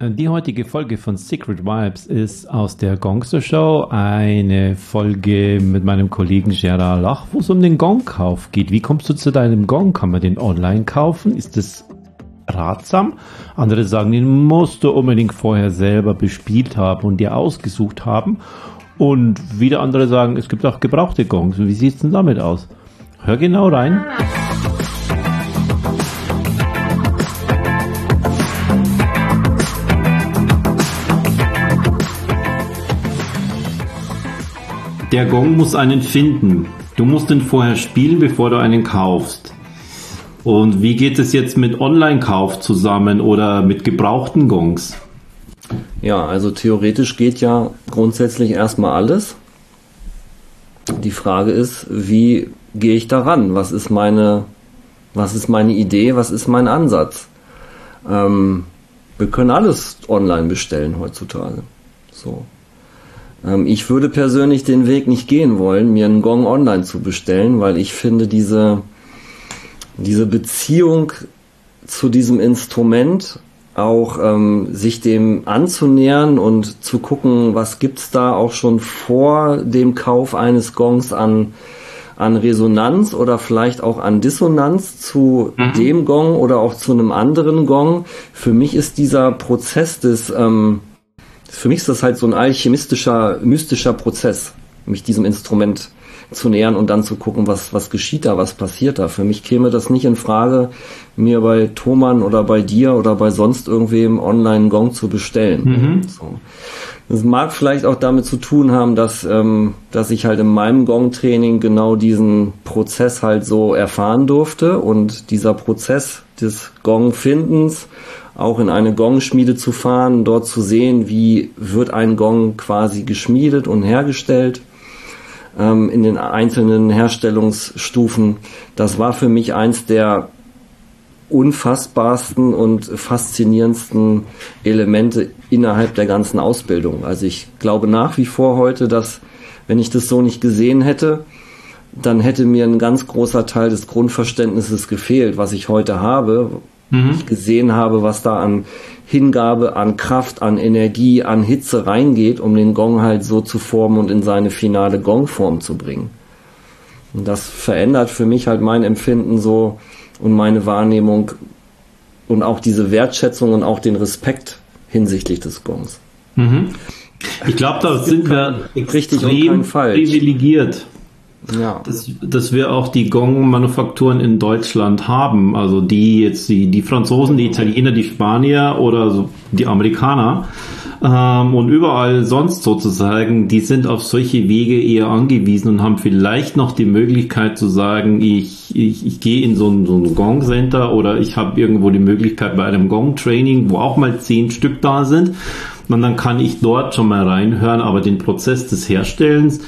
Die heutige Folge von Secret Vibes ist aus der Gongster Show eine Folge mit meinem Kollegen Gerard Lach, wo es um den Gongkauf geht. Wie kommst du zu deinem Gong? Kann man den online kaufen? Ist es ratsam? Andere sagen, den musst du unbedingt vorher selber bespielt haben und dir ausgesucht haben. Und wieder andere sagen, es gibt auch gebrauchte Gongs. Wie sieht's denn damit aus? Hör genau rein. Der Gong muss einen finden. Du musst ihn vorher spielen, bevor du einen kaufst. Und wie geht es jetzt mit Online-Kauf zusammen oder mit gebrauchten Gongs? Ja, also theoretisch geht ja grundsätzlich erstmal alles. Die Frage ist, wie gehe ich daran? Was ist meine, was ist meine Idee? Was ist mein Ansatz? Ähm, wir können alles online bestellen heutzutage. So. Ähm, ich würde persönlich den Weg nicht gehen wollen, mir einen Gong online zu bestellen, weil ich finde diese, diese Beziehung zu diesem Instrument auch ähm, sich dem anzunähern und zu gucken, was gibt's da auch schon vor dem Kauf eines Gongs an an Resonanz oder vielleicht auch an Dissonanz zu mhm. dem Gong oder auch zu einem anderen Gong. Für mich ist dieser Prozess des ähm, für mich ist das halt so ein alchemistischer, mystischer Prozess, mich diesem Instrument zu nähern und dann zu gucken, was, was geschieht da, was passiert da. Für mich käme das nicht in Frage, mir bei Thomann oder bei dir oder bei sonst irgendwem online Gong zu bestellen. Mhm. So. Das mag vielleicht auch damit zu tun haben, dass, ähm, dass ich halt in meinem Gong-Training genau diesen Prozess halt so erfahren durfte und dieser Prozess des Gong-Findens auch in eine Gong-Schmiede zu fahren, dort zu sehen, wie wird ein Gong quasi geschmiedet und hergestellt ähm, in den einzelnen Herstellungsstufen. Das war für mich eins der unfassbarsten und faszinierendsten Elemente innerhalb der ganzen Ausbildung. Also ich glaube nach wie vor heute, dass wenn ich das so nicht gesehen hätte, dann hätte mir ein ganz großer Teil des Grundverständnisses gefehlt, was ich heute habe, mhm. ich gesehen habe, was da an Hingabe, an Kraft, an Energie, an Hitze reingeht, um den Gong halt so zu formen und in seine finale Gongform zu bringen. Und das verändert für mich halt mein Empfinden so und meine Wahrnehmung und auch diese Wertschätzung und auch den Respekt hinsichtlich des Gongs. Mhm. Ich glaube, da sind wir extrem privilegiert ja. dass, dass wir auch die Gong-Manufakturen in Deutschland haben. Also die jetzt die, die Franzosen, die Italiener, die Spanier oder so die Amerikaner. Ähm, und überall sonst sozusagen, die sind auf solche Wege eher angewiesen und haben vielleicht noch die Möglichkeit zu sagen, ich, ich, ich gehe in so ein, so ein Gong-Center oder ich habe irgendwo die Möglichkeit bei einem Gong-Training, wo auch mal zehn Stück da sind. Und dann kann ich dort schon mal reinhören, aber den Prozess des Herstellens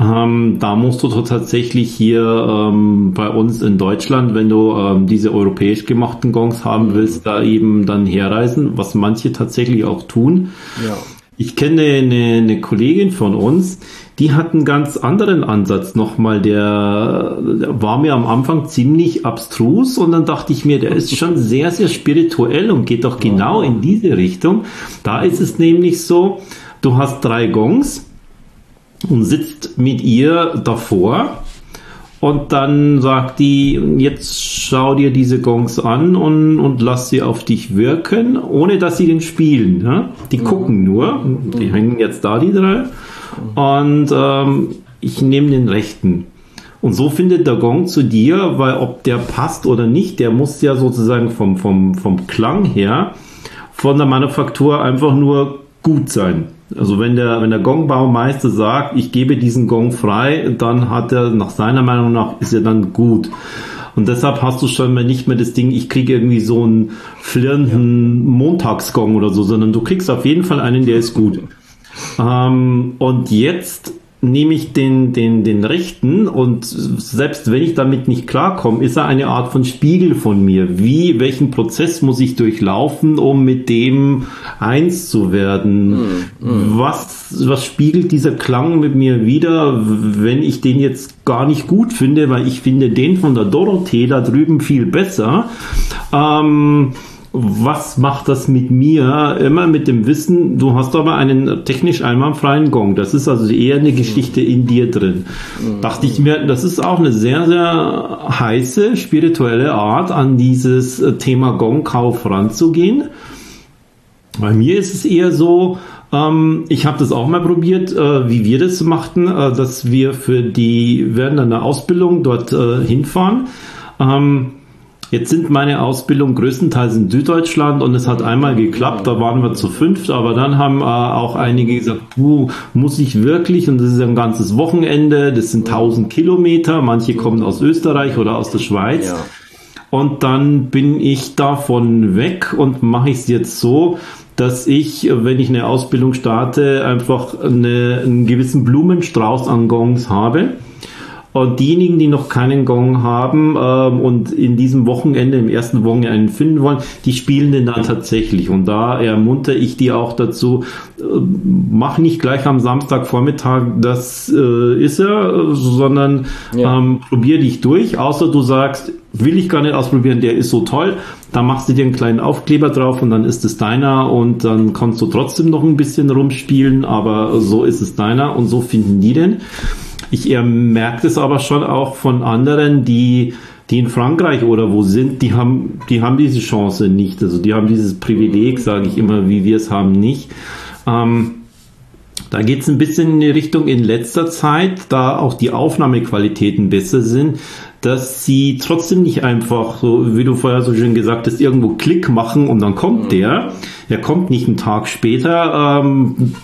ähm, da musst du tatsächlich hier ähm, bei uns in Deutschland, wenn du ähm, diese europäisch gemachten Gongs haben willst, da eben dann herreisen, was manche tatsächlich auch tun. Ja. Ich kenne eine, eine Kollegin von uns, die hat einen ganz anderen Ansatz nochmal. Der, der war mir am Anfang ziemlich abstrus und dann dachte ich mir, der ist schon sehr, sehr spirituell und geht doch genau in diese Richtung. Da ist es nämlich so, du hast drei Gongs und sitzt mit ihr davor und dann sagt die, jetzt schau dir diese Gongs an und, und lass sie auf dich wirken, ohne dass sie den spielen. Ja? Die mhm. gucken nur, die hängen jetzt da, die drei. Und ähm, ich nehme den rechten. Und so findet der Gong zu dir, weil ob der passt oder nicht, der muss ja sozusagen vom, vom, vom Klang her von der Manufaktur einfach nur gut sein. Also wenn der, wenn der Gongbaumeister sagt, ich gebe diesen Gong frei, dann hat er nach seiner Meinung nach, ist er dann gut. Und deshalb hast du schon mal nicht mehr das Ding, ich kriege irgendwie so einen flirrenden Montagsgong oder so, sondern du kriegst auf jeden Fall einen, der ist gut. Ähm, und jetzt nehme ich den, den, den rechten und selbst wenn ich damit nicht klarkomme, ist er eine Art von Spiegel von mir. Wie, welchen Prozess muss ich durchlaufen, um mit dem eins zu werden? Mm, mm. Was, was spiegelt dieser Klang mit mir wieder, wenn ich den jetzt gar nicht gut finde, weil ich finde den von der Dorothee da drüben viel besser. Ähm, was macht das mit mir? Immer mit dem Wissen, du hast aber einen technisch einwandfreien Gong. Das ist also eher eine Geschichte in dir drin. Dachte ich mir, das ist auch eine sehr, sehr heiße spirituelle Art, an dieses Thema Gongkauf ranzugehen. Bei mir ist es eher so, ähm, ich habe das auch mal probiert, äh, wie wir das machten, äh, dass wir für die während einer Ausbildung dort äh, hinfahren. Ähm, Jetzt sind meine Ausbildungen größtenteils in Süddeutschland und es hat einmal geklappt, da waren wir zu fünft, aber dann haben äh, auch einige gesagt, du muss ich wirklich und das ist ein ganzes Wochenende, das sind 1000 Kilometer, manche kommen aus Österreich oder aus der Schweiz. Ja. Und dann bin ich davon weg und mache ich es jetzt so, dass ich, wenn ich eine Ausbildung starte, einfach eine, einen gewissen Blumenstrauß an Gongs habe und diejenigen, die noch keinen Gong haben ähm, und in diesem Wochenende, im ersten Wochenende einen finden wollen, die spielen den dann tatsächlich. Und da ermunter ich die auch dazu, äh, mach nicht gleich am Samstagvormittag, das äh, ist er, sondern ja. ähm, probier dich durch, außer du sagst, will ich gar nicht ausprobieren, der ist so toll, da machst du dir einen kleinen Aufkleber drauf und dann ist es deiner und dann kannst du trotzdem noch ein bisschen rumspielen, aber so ist es deiner und so finden die den. Ich merke es aber schon auch von anderen, die, die in Frankreich oder wo sind, die haben, die haben diese Chance nicht. Also die haben dieses Privileg, sage ich immer, wie wir es haben, nicht. Ähm, da geht es ein bisschen in die Richtung in letzter Zeit, da auch die Aufnahmequalitäten besser sind, dass sie trotzdem nicht einfach, so wie du vorher so schön gesagt hast, irgendwo Klick machen und dann kommt mhm. der. Er kommt nicht einen Tag später, ähm,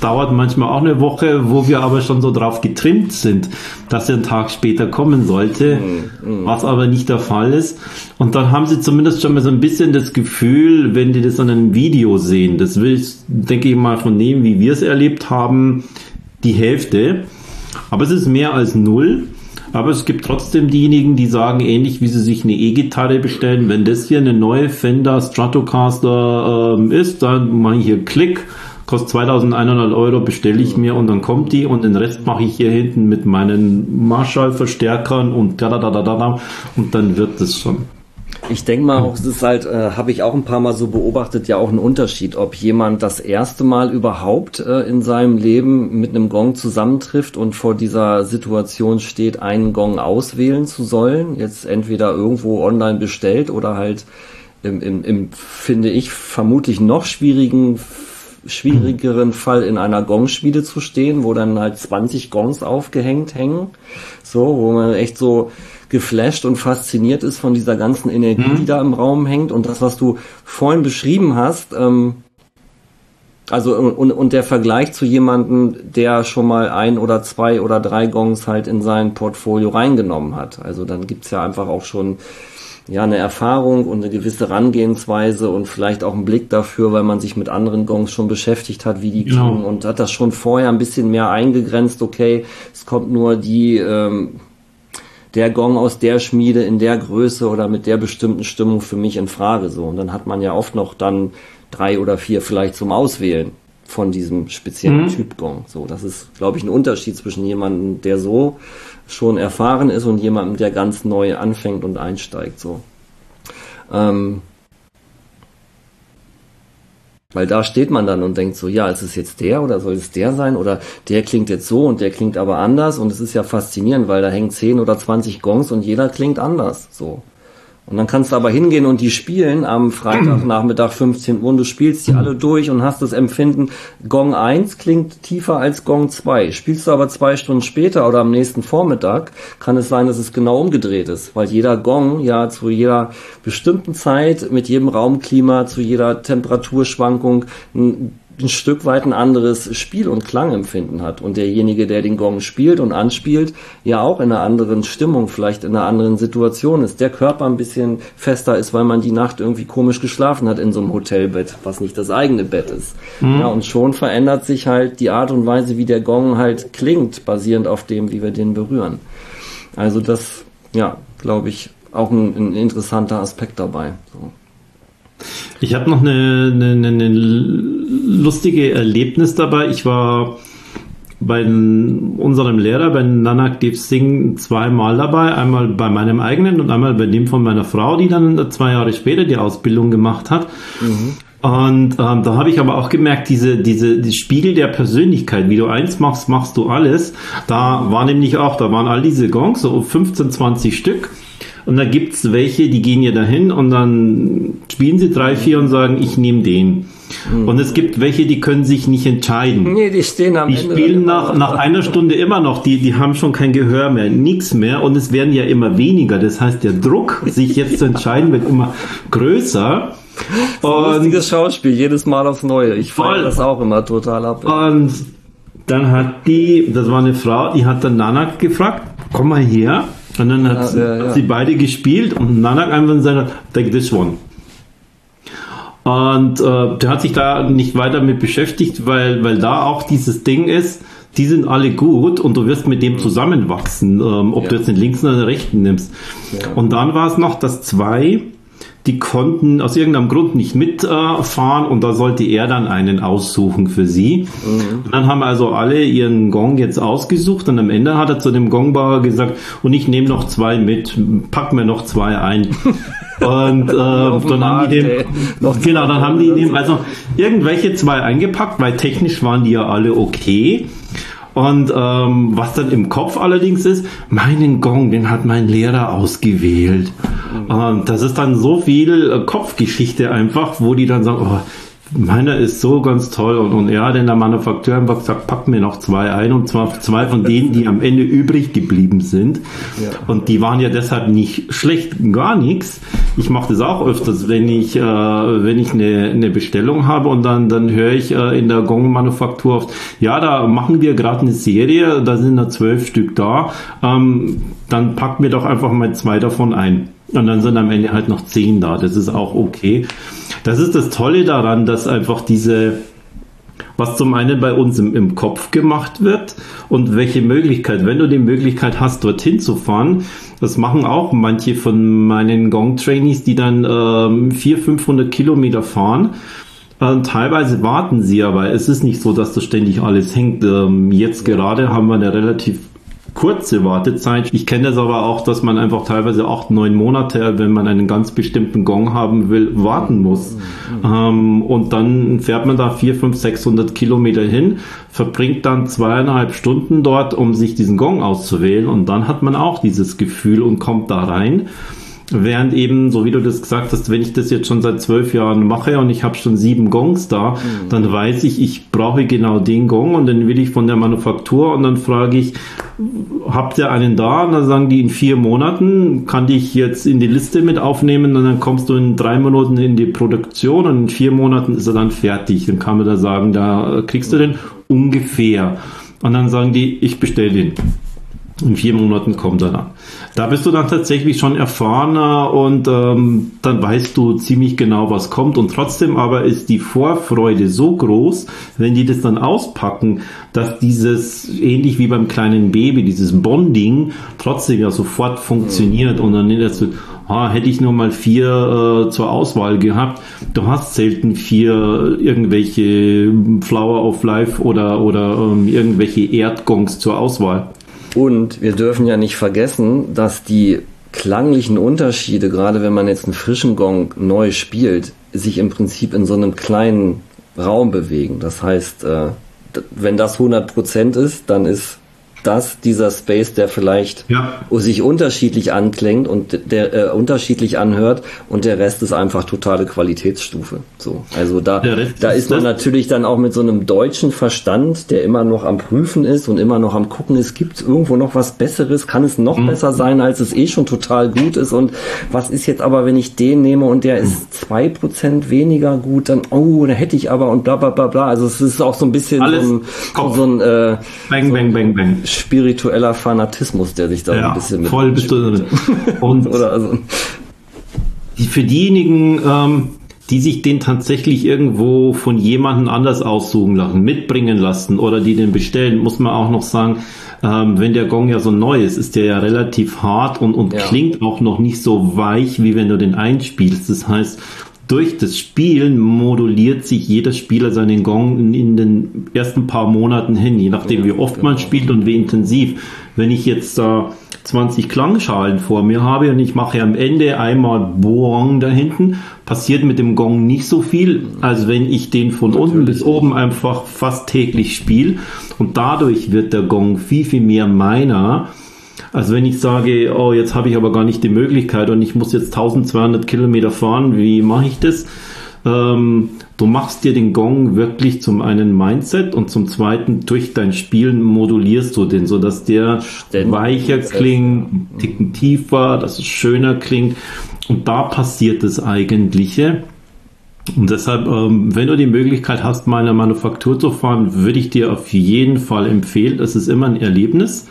dauert manchmal auch eine Woche, wo wir aber schon so drauf getrimmt sind, dass er einen Tag später kommen sollte, mhm. mhm. was aber nicht der Fall ist. Und dann haben sie zumindest schon mal so ein bisschen das Gefühl, wenn die das an einem Video sehen, das will ich, denke ich mal, von dem, wie wir es erlebt haben, die Hälfte. Aber es ist mehr als null. Aber es gibt trotzdem diejenigen, die sagen, ähnlich wie sie sich eine E-Gitarre bestellen, wenn das hier eine neue Fender Stratocaster ähm, ist, dann mache ich hier Klick, kostet 2100 Euro, bestelle ich mir und dann kommt die und den Rest mache ich hier hinten mit meinen Marshall-Verstärkern und da da da da da und dann wird es schon. Ich denke mal, es ist halt, äh, habe ich auch ein paar Mal so beobachtet, ja auch ein Unterschied, ob jemand das erste Mal überhaupt äh, in seinem Leben mit einem Gong zusammentrifft und vor dieser Situation steht, einen Gong auswählen zu sollen, jetzt entweder irgendwo online bestellt oder halt im, im, im finde ich, vermutlich noch schwierigen schwierigeren Fall in einer Gongschmiede zu stehen, wo dann halt 20 Gongs aufgehängt hängen, so, wo man echt so geflasht und fasziniert ist von dieser ganzen Energie, mhm. die da im Raum hängt und das, was du vorhin beschrieben hast, ähm, also und, und der Vergleich zu jemandem, der schon mal ein oder zwei oder drei Gongs halt in sein Portfolio reingenommen hat. Also dann gibt's ja einfach auch schon ja eine Erfahrung und eine gewisse Herangehensweise und vielleicht auch einen Blick dafür, weil man sich mit anderen Gongs schon beschäftigt hat, wie die genau. klingen und hat das schon vorher ein bisschen mehr eingegrenzt. Okay, es kommt nur die ähm, der Gong aus der Schmiede in der Größe oder mit der bestimmten Stimmung für mich in Frage so. Und dann hat man ja oft noch dann drei oder vier vielleicht zum Auswählen von diesem speziellen mhm. Typ Gong. So, das ist, glaube ich, ein Unterschied zwischen jemandem, der so schon erfahren ist und jemandem, der ganz neu anfängt und einsteigt. So. Ähm, weil da steht man dann und denkt so, ja, ist es jetzt der oder soll es der sein oder der klingt jetzt so und der klingt aber anders und es ist ja faszinierend, weil da hängen 10 oder 20 Gongs und jeder klingt anders, so. Und dann kannst du aber hingehen und die spielen am Freitagnachmittag 15 Uhr und du spielst die alle durch und hast das Empfinden, Gong 1 klingt tiefer als Gong 2. Spielst du aber zwei Stunden später oder am nächsten Vormittag, kann es sein, dass es genau umgedreht ist, weil jeder Gong ja zu jeder bestimmten Zeit, mit jedem Raumklima, zu jeder Temperaturschwankung ein ein Stück weit ein anderes Spiel- und Klangempfinden hat und derjenige, der den Gong spielt und anspielt, ja auch in einer anderen Stimmung, vielleicht in einer anderen Situation ist, der Körper ein bisschen fester ist, weil man die Nacht irgendwie komisch geschlafen hat in so einem Hotelbett, was nicht das eigene Bett ist. Mhm. Ja, und schon verändert sich halt die Art und Weise, wie der Gong halt klingt, basierend auf dem, wie wir den berühren. Also das, ja, glaube ich, auch ein, ein interessanter Aspekt dabei. So. Ich habe noch eine, eine, eine lustige Erlebnis dabei. Ich war bei unserem Lehrer, bei Nanak Dev Singh, zweimal dabei. Einmal bei meinem eigenen und einmal bei dem von meiner Frau, die dann zwei Jahre später die Ausbildung gemacht hat. Mhm. Und ähm, da habe ich aber auch gemerkt, diese, diese die Spiegel der Persönlichkeit, wie du eins machst, machst du alles. Da war nämlich auch, da waren all diese Gongs, so 15, 20 Stück. Und da gibt's welche, die gehen ja dahin und dann spielen sie drei, vier und sagen, ich nehme den. Mhm. Und es gibt welche, die können sich nicht entscheiden. Nee, die stehen am die Ende. Die spielen nach, nach einer Stunde immer noch, die, die haben schon kein Gehör mehr, nichts mehr und es werden ja immer weniger. Das heißt, der Druck, sich jetzt zu entscheiden, wird immer größer. Das und ein lustiges Schauspiel, jedes Mal aufs Neue. Ich feiere das auch immer total ab. Und dann hat die, das war eine Frau, die hat dann Nanak gefragt, komm mal her. Und dann hat, ja, ja, ja. sie beide gespielt und Nanak einfach gesagt, take this one. Und äh, der hat sich da nicht weiter mit beschäftigt, weil, weil da auch dieses Ding ist, die sind alle gut und du wirst mit dem zusammenwachsen, ähm, ob du jetzt den linken oder den rechten nimmst. Und dann war es noch, dass zwei die konnten aus irgendeinem Grund nicht mitfahren äh, und da sollte er dann einen aussuchen für sie. Mhm. Und dann haben also alle ihren Gong jetzt ausgesucht und am Ende hat er zu dem Gongbauer gesagt, und ich nehme noch zwei mit, pack mir noch zwei ein. und äh, dann haben die dem, genau, dann haben die dem also irgendwelche zwei eingepackt, weil technisch waren die ja alle okay. Und ähm, was dann im Kopf allerdings ist, meinen Gong, den hat mein Lehrer ausgewählt. Mhm. Und das ist dann so viel äh, Kopfgeschichte einfach, wo die dann sagen, oh, Meiner ist so ganz toll und, und er hat in der Manufaktur einfach gesagt, pack mir noch zwei ein und zwar zwei von denen, die am Ende übrig geblieben sind. Ja. Und die waren ja deshalb nicht schlecht, gar nichts. Ich mache das auch öfters, wenn ich, äh, wenn ich eine, eine Bestellung habe und dann, dann höre ich äh, in der Gong-Manufaktur oft, ja, da machen wir gerade eine Serie, da sind da zwölf Stück da, ähm, dann pack mir doch einfach mal zwei davon ein. Und dann sind am Ende halt noch zehn da. Das ist auch okay. Das ist das Tolle daran, dass einfach diese, was zum einen bei uns im, im Kopf gemacht wird und welche Möglichkeit, wenn du die Möglichkeit hast, dorthin zu fahren, das machen auch manche von meinen Gong-Trainees, die dann ähm, 400, 500 Kilometer fahren. Ähm, teilweise warten sie aber. Es ist nicht so, dass das ständig alles hängt. Ähm, jetzt gerade haben wir eine relativ kurze Wartezeit. Ich kenne das aber auch, dass man einfach teilweise acht, neun Monate, wenn man einen ganz bestimmten Gong haben will, warten muss. Mhm. Ähm, und dann fährt man da vier, fünf, sechshundert Kilometer hin, verbringt dann zweieinhalb Stunden dort, um sich diesen Gong auszuwählen. Und dann hat man auch dieses Gefühl und kommt da rein. Während eben, so wie du das gesagt hast, wenn ich das jetzt schon seit zwölf Jahren mache und ich habe schon sieben Gongs da, mhm. dann weiß ich, ich brauche genau den Gong und dann will ich von der Manufaktur und dann frage ich, habt ihr einen da? Und dann sagen die in vier Monaten, kann ich jetzt in die Liste mit aufnehmen und dann kommst du in drei Monaten in die Produktion und in vier Monaten ist er dann fertig. Dann kann man da sagen, da kriegst du den ungefähr. Und dann sagen die, ich bestelle den. In vier Monaten kommt er dann. Da bist du dann tatsächlich schon erfahrener und ähm, dann weißt du ziemlich genau, was kommt. Und trotzdem aber ist die Vorfreude so groß, wenn die das dann auspacken, dass dieses, ähnlich wie beim kleinen Baby, dieses Bonding trotzdem ja sofort funktioniert. Und dann ist du, ah, hätte ich nur mal vier äh, zur Auswahl gehabt. Du hast selten vier irgendwelche Flower of Life oder, oder ähm, irgendwelche Erdgongs zur Auswahl. Und wir dürfen ja nicht vergessen, dass die klanglichen Unterschiede, gerade wenn man jetzt einen frischen Gong neu spielt, sich im Prinzip in so einem kleinen Raum bewegen. Das heißt, äh, wenn das 100% ist, dann ist das dieser Space, der vielleicht ja. sich unterschiedlich anklingt und der äh, unterschiedlich anhört und der Rest ist einfach totale Qualitätsstufe. So, also da da ist man natürlich dann auch mit so einem deutschen Verstand, der immer noch am prüfen ist und immer noch am gucken ist, gibt es irgendwo noch was Besseres, kann es noch mhm. besser sein, als es eh schon total gut ist und was ist jetzt aber, wenn ich den nehme und der ist zwei Prozent weniger gut, dann oh, da hätte ich aber und bla bla bla bla. Also es ist auch so ein bisschen Alles so ein, so ein äh, bang, so bang, bang, bang spiritueller Fanatismus, der sich da ja, ein bisschen mit voll bist du und oder also für diejenigen, ähm, die sich den tatsächlich irgendwo von jemandem anders aussuchen lassen, mitbringen lassen oder die den bestellen, muss man auch noch sagen, ähm, wenn der Gong ja so neu ist, ist der ja relativ hart und, und ja. klingt auch noch nicht so weich, wie wenn du den einspielst. Das heißt, durch das Spielen moduliert sich jeder Spieler seinen Gong in den ersten paar Monaten hin, je nachdem wie oft genau. man spielt und wie intensiv. Wenn ich jetzt da äh, 20 Klangschalen vor mir habe und ich mache am Ende einmal Boang da hinten, passiert mit dem Gong nicht so viel, als wenn ich den von Natürlich. unten bis oben einfach fast täglich spiele und dadurch wird der Gong viel, viel mehr meiner. Also wenn ich sage, oh, jetzt habe ich aber gar nicht die Möglichkeit und ich muss jetzt 1200 Kilometer fahren, wie mache ich das? Ähm, du machst dir den Gong wirklich zum einen Mindset und zum zweiten durch dein Spielen modulierst du den, so dass der Ständig weicher klingt, Ticken tiefer, dass es schöner klingt. Und da passiert das Eigentliche. Und deshalb, ähm, wenn du die Möglichkeit hast, mal in der Manufaktur zu fahren, würde ich dir auf jeden Fall empfehlen. Es ist immer ein Erlebnis.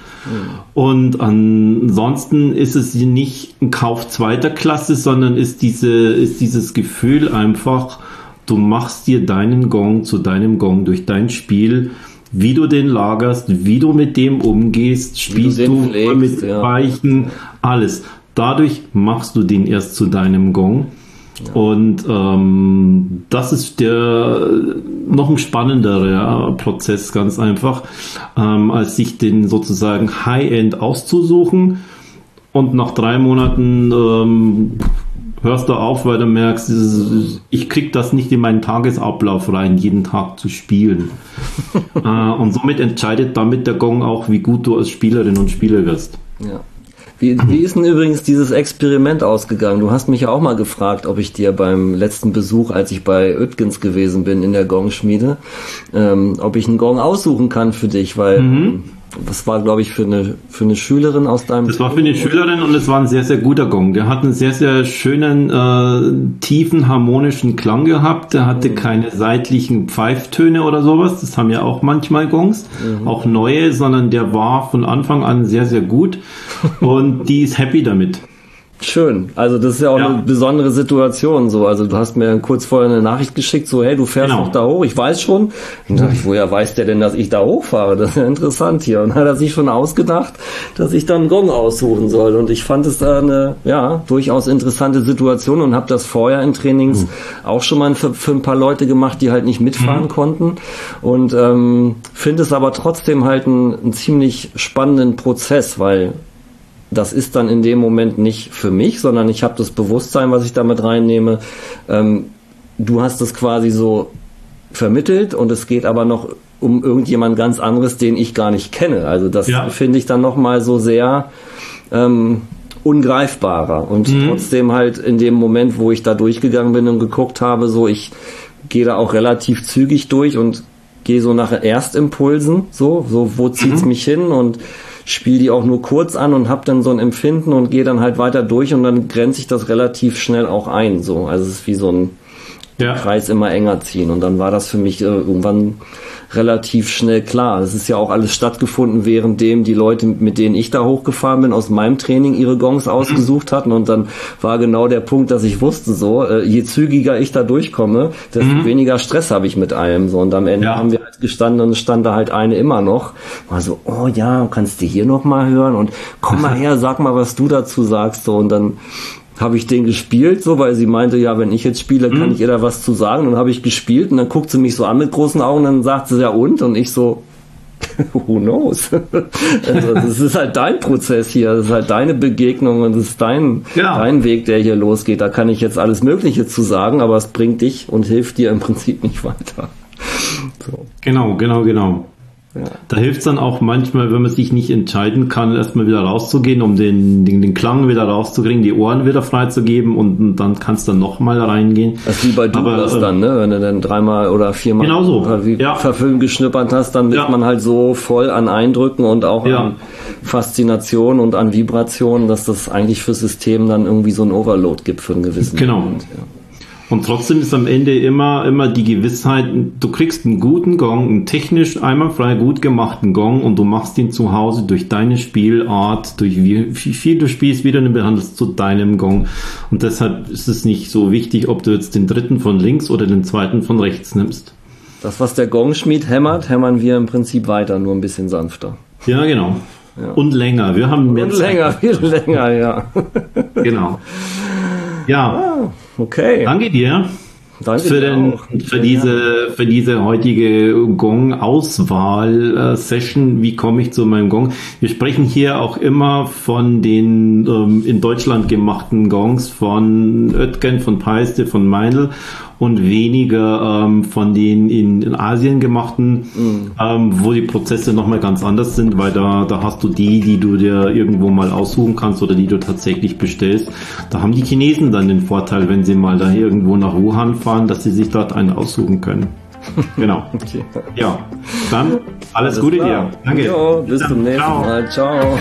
Und ansonsten ist es nicht ein Kauf zweiter Klasse, sondern ist diese, ist dieses Gefühl einfach, du machst dir deinen Gong zu deinem Gong durch dein Spiel, wie du den lagerst, wie du mit dem umgehst, spielst du, du pflegst, mit ja. Weichen, alles. Dadurch machst du den erst zu deinem Gong. Und ähm, das ist der noch ein spannenderer Prozess, ganz einfach, ähm, als sich den sozusagen High-End auszusuchen und nach drei Monaten ähm, hörst du auf, weil du merkst, ich krieg das nicht in meinen Tagesablauf rein, jeden Tag zu spielen. äh, und somit entscheidet damit der Gong auch, wie gut du als Spielerin und Spieler wirst. Ja. Wie, wie ist denn übrigens dieses Experiment ausgegangen? Du hast mich ja auch mal gefragt, ob ich dir beim letzten Besuch, als ich bei Oetkins gewesen bin in der Gongschmiede, ähm, ob ich einen Gong aussuchen kann für dich, weil mhm. Das war, glaube ich, für eine, für eine Schülerin aus deinem. Das war für eine Schülerin und es war ein sehr, sehr guter Gong. Der hat einen sehr, sehr schönen, äh, tiefen, harmonischen Klang gehabt. Der hatte mhm. keine seitlichen Pfeiftöne oder sowas. Das haben ja auch manchmal Gongs, mhm. auch neue, sondern der war von Anfang an sehr, sehr gut und die ist happy damit. Schön. Also das ist ja auch ja. eine besondere Situation so. Also du hast mir kurz vorher eine Nachricht geschickt, so hey, du fährst genau. noch da hoch. Ich weiß schon. Und dachte ich, woher weiß der denn, dass ich da hochfahre? Das ist ja interessant hier. Und hat er sich schon ausgedacht, dass ich dann einen Gong aussuchen soll. Und ich fand es da eine ja durchaus interessante Situation und habe das vorher in Trainings mhm. auch schon mal für, für, ein paar Leute gemacht, die halt nicht mitfahren mhm. konnten. Und ähm, finde es aber trotzdem halt einen, einen ziemlich spannenden Prozess, weil das ist dann in dem Moment nicht für mich, sondern ich habe das Bewusstsein, was ich damit reinnehme. Ähm, du hast es quasi so vermittelt und es geht aber noch um irgendjemand ganz anderes, den ich gar nicht kenne. Also das ja. finde ich dann nochmal so sehr ähm, ungreifbarer und mhm. trotzdem halt in dem Moment, wo ich da durchgegangen bin und geguckt habe, so ich gehe da auch relativ zügig durch und gehe so nach Erstimpulsen, so, so wo zieht's mhm. mich hin und spiele die auch nur kurz an und habe dann so ein Empfinden und gehe dann halt weiter durch und dann grenze ich das relativ schnell auch ein. So, also es ist wie so ein ja. Kreis immer enger ziehen und dann war das für mich äh, irgendwann relativ schnell klar. Es ist ja auch alles stattgefunden, währenddem die Leute, mit denen ich da hochgefahren bin, aus meinem Training ihre Gongs ausgesucht hatten. Und dann war genau der Punkt, dass ich wusste, so, äh, je zügiger ich da durchkomme, desto mhm. weniger Stress habe ich mit allem. So, und am Ende ja. haben wir halt gestanden und stand da halt eine immer noch. War so, oh ja, kannst du hier noch mal hören und komm mal her, sag mal, was du dazu sagst. So, und dann habe ich den gespielt, so, weil sie meinte, ja, wenn ich jetzt spiele, kann mhm. ich ihr da was zu sagen. Dann habe ich gespielt und dann guckt sie mich so an mit großen Augen, dann sagt sie ja und und ich so, who knows? also, das ist halt dein Prozess hier, das ist halt deine Begegnung und das ist dein, genau. dein Weg, der hier losgeht. Da kann ich jetzt alles Mögliche zu sagen, aber es bringt dich und hilft dir im Prinzip nicht weiter. So. Genau, genau, genau. Ja. Da hilft es dann auch manchmal, wenn man sich nicht entscheiden kann, erstmal wieder rauszugehen, um den, den, den Klang wieder rauszukriegen, die Ohren wieder freizugeben und, und dann kannst du nochmal reingehen. Das ist wie bei Douglas dann, ne? Wenn du dann dreimal oder viermal genau so. ja. verfilmt geschnippert hast, dann ja. ist man halt so voll an Eindrücken und auch ja. an Faszination und an Vibration, dass das eigentlich fürs System dann irgendwie so ein Overload gibt für einen gewissen genau. Moment. Ja. Und trotzdem ist am Ende immer, immer die Gewissheit, du kriegst einen guten Gong, einen technisch einmalfrei gut gemachten Gong und du machst ihn zu Hause durch deine Spielart, durch wie, viel du spielst, wie du ihn behandelst, zu deinem Gong. Und deshalb ist es nicht so wichtig, ob du jetzt den dritten von links oder den zweiten von rechts nimmst. Das, was der Gongschmied hämmert, hämmern wir im Prinzip weiter, nur ein bisschen sanfter. Ja, genau. Ja. Und länger. Wir haben mehr Und Zeit. länger, viel länger, ja. genau. Ja. Okay. Danke dir. Danke für, den, für diese für diese heutige Gong-Auswahl-Session. Wie komme ich zu meinem Gong? Wir sprechen hier auch immer von den ähm, in Deutschland gemachten Gongs von Oetken, von Peiste, von Meinl und weniger ähm, von den in, in Asien gemachten, mhm. ähm, wo die Prozesse nochmal ganz anders sind, weil da, da hast du die, die du dir irgendwo mal aussuchen kannst oder die du tatsächlich bestellst. Da haben die Chinesen dann den Vorteil, wenn sie mal da irgendwo nach Wuhan fahren, dass sie sich dort einen aussuchen können. Genau. okay. Ja, dann alles, alles Gute klar. dir. Danke. Jo, bis, bis zum nächsten. Mal. Ciao.